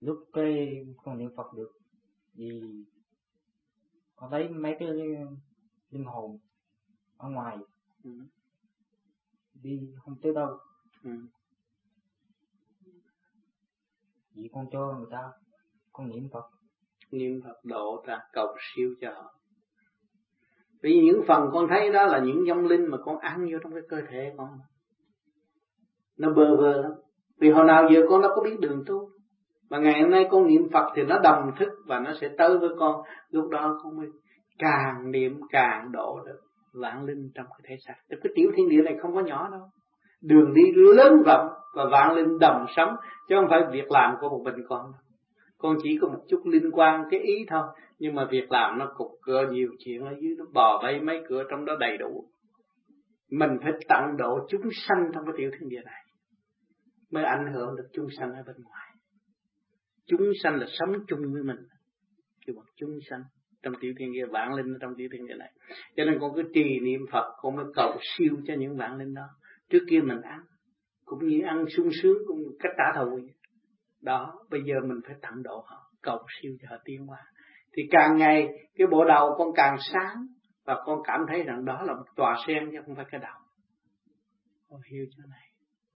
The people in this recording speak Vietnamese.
lúc cái con niệm phật được vì con thấy mấy cái linh hồn ở ngoài ừ. đi không tới đâu. Ừ. vì con cho người ta con niệm phật. Niệm phật độ ra cầu siêu cho họ. Vì những phần con thấy đó là những dòng linh mà con ăn vô trong cái cơ thể con. Nó bơ vơ lắm. Vì hồi nào giờ con đâu có biết đường tu mà ngày hôm nay con niệm Phật thì nó đồng thức và nó sẽ tới với con. Lúc đó con mới càng niệm càng độ được vạn linh trong cái thể xác. Cái tiểu thiên địa này không có nhỏ đâu. Đường đi lớn rộng và vạn linh đồng sống, chứ không phải việc làm của một mình con con chỉ có một chút liên quan cái ý thôi. Nhưng mà việc làm nó cục cửa nhiều chuyện ở dưới nó bò bay mấy cửa trong đó đầy đủ. Mình phải tận độ chúng sanh trong cái tiểu thiên địa này, mới ảnh hưởng được chúng sanh ở bên ngoài chúng sanh là sống chung với mình. Kêu bằng chúng sanh, trong tiểu thiên kia vạn linh trong tiểu thiên kia này. Cho nên con cứ trì niệm phật con mới cầu siêu cho những vạn linh đó. Trước kia mình ăn, cũng như ăn sung sướng, cũng cách trả thù. Đó, bây giờ mình phải tận độ họ, cầu siêu cho họ tiến hóa. Thì càng ngày, cái bộ đầu con càng sáng, và con cảm thấy rằng đó là một tòa sen chứ không phải cái đầu. Con hiểu chỗ này.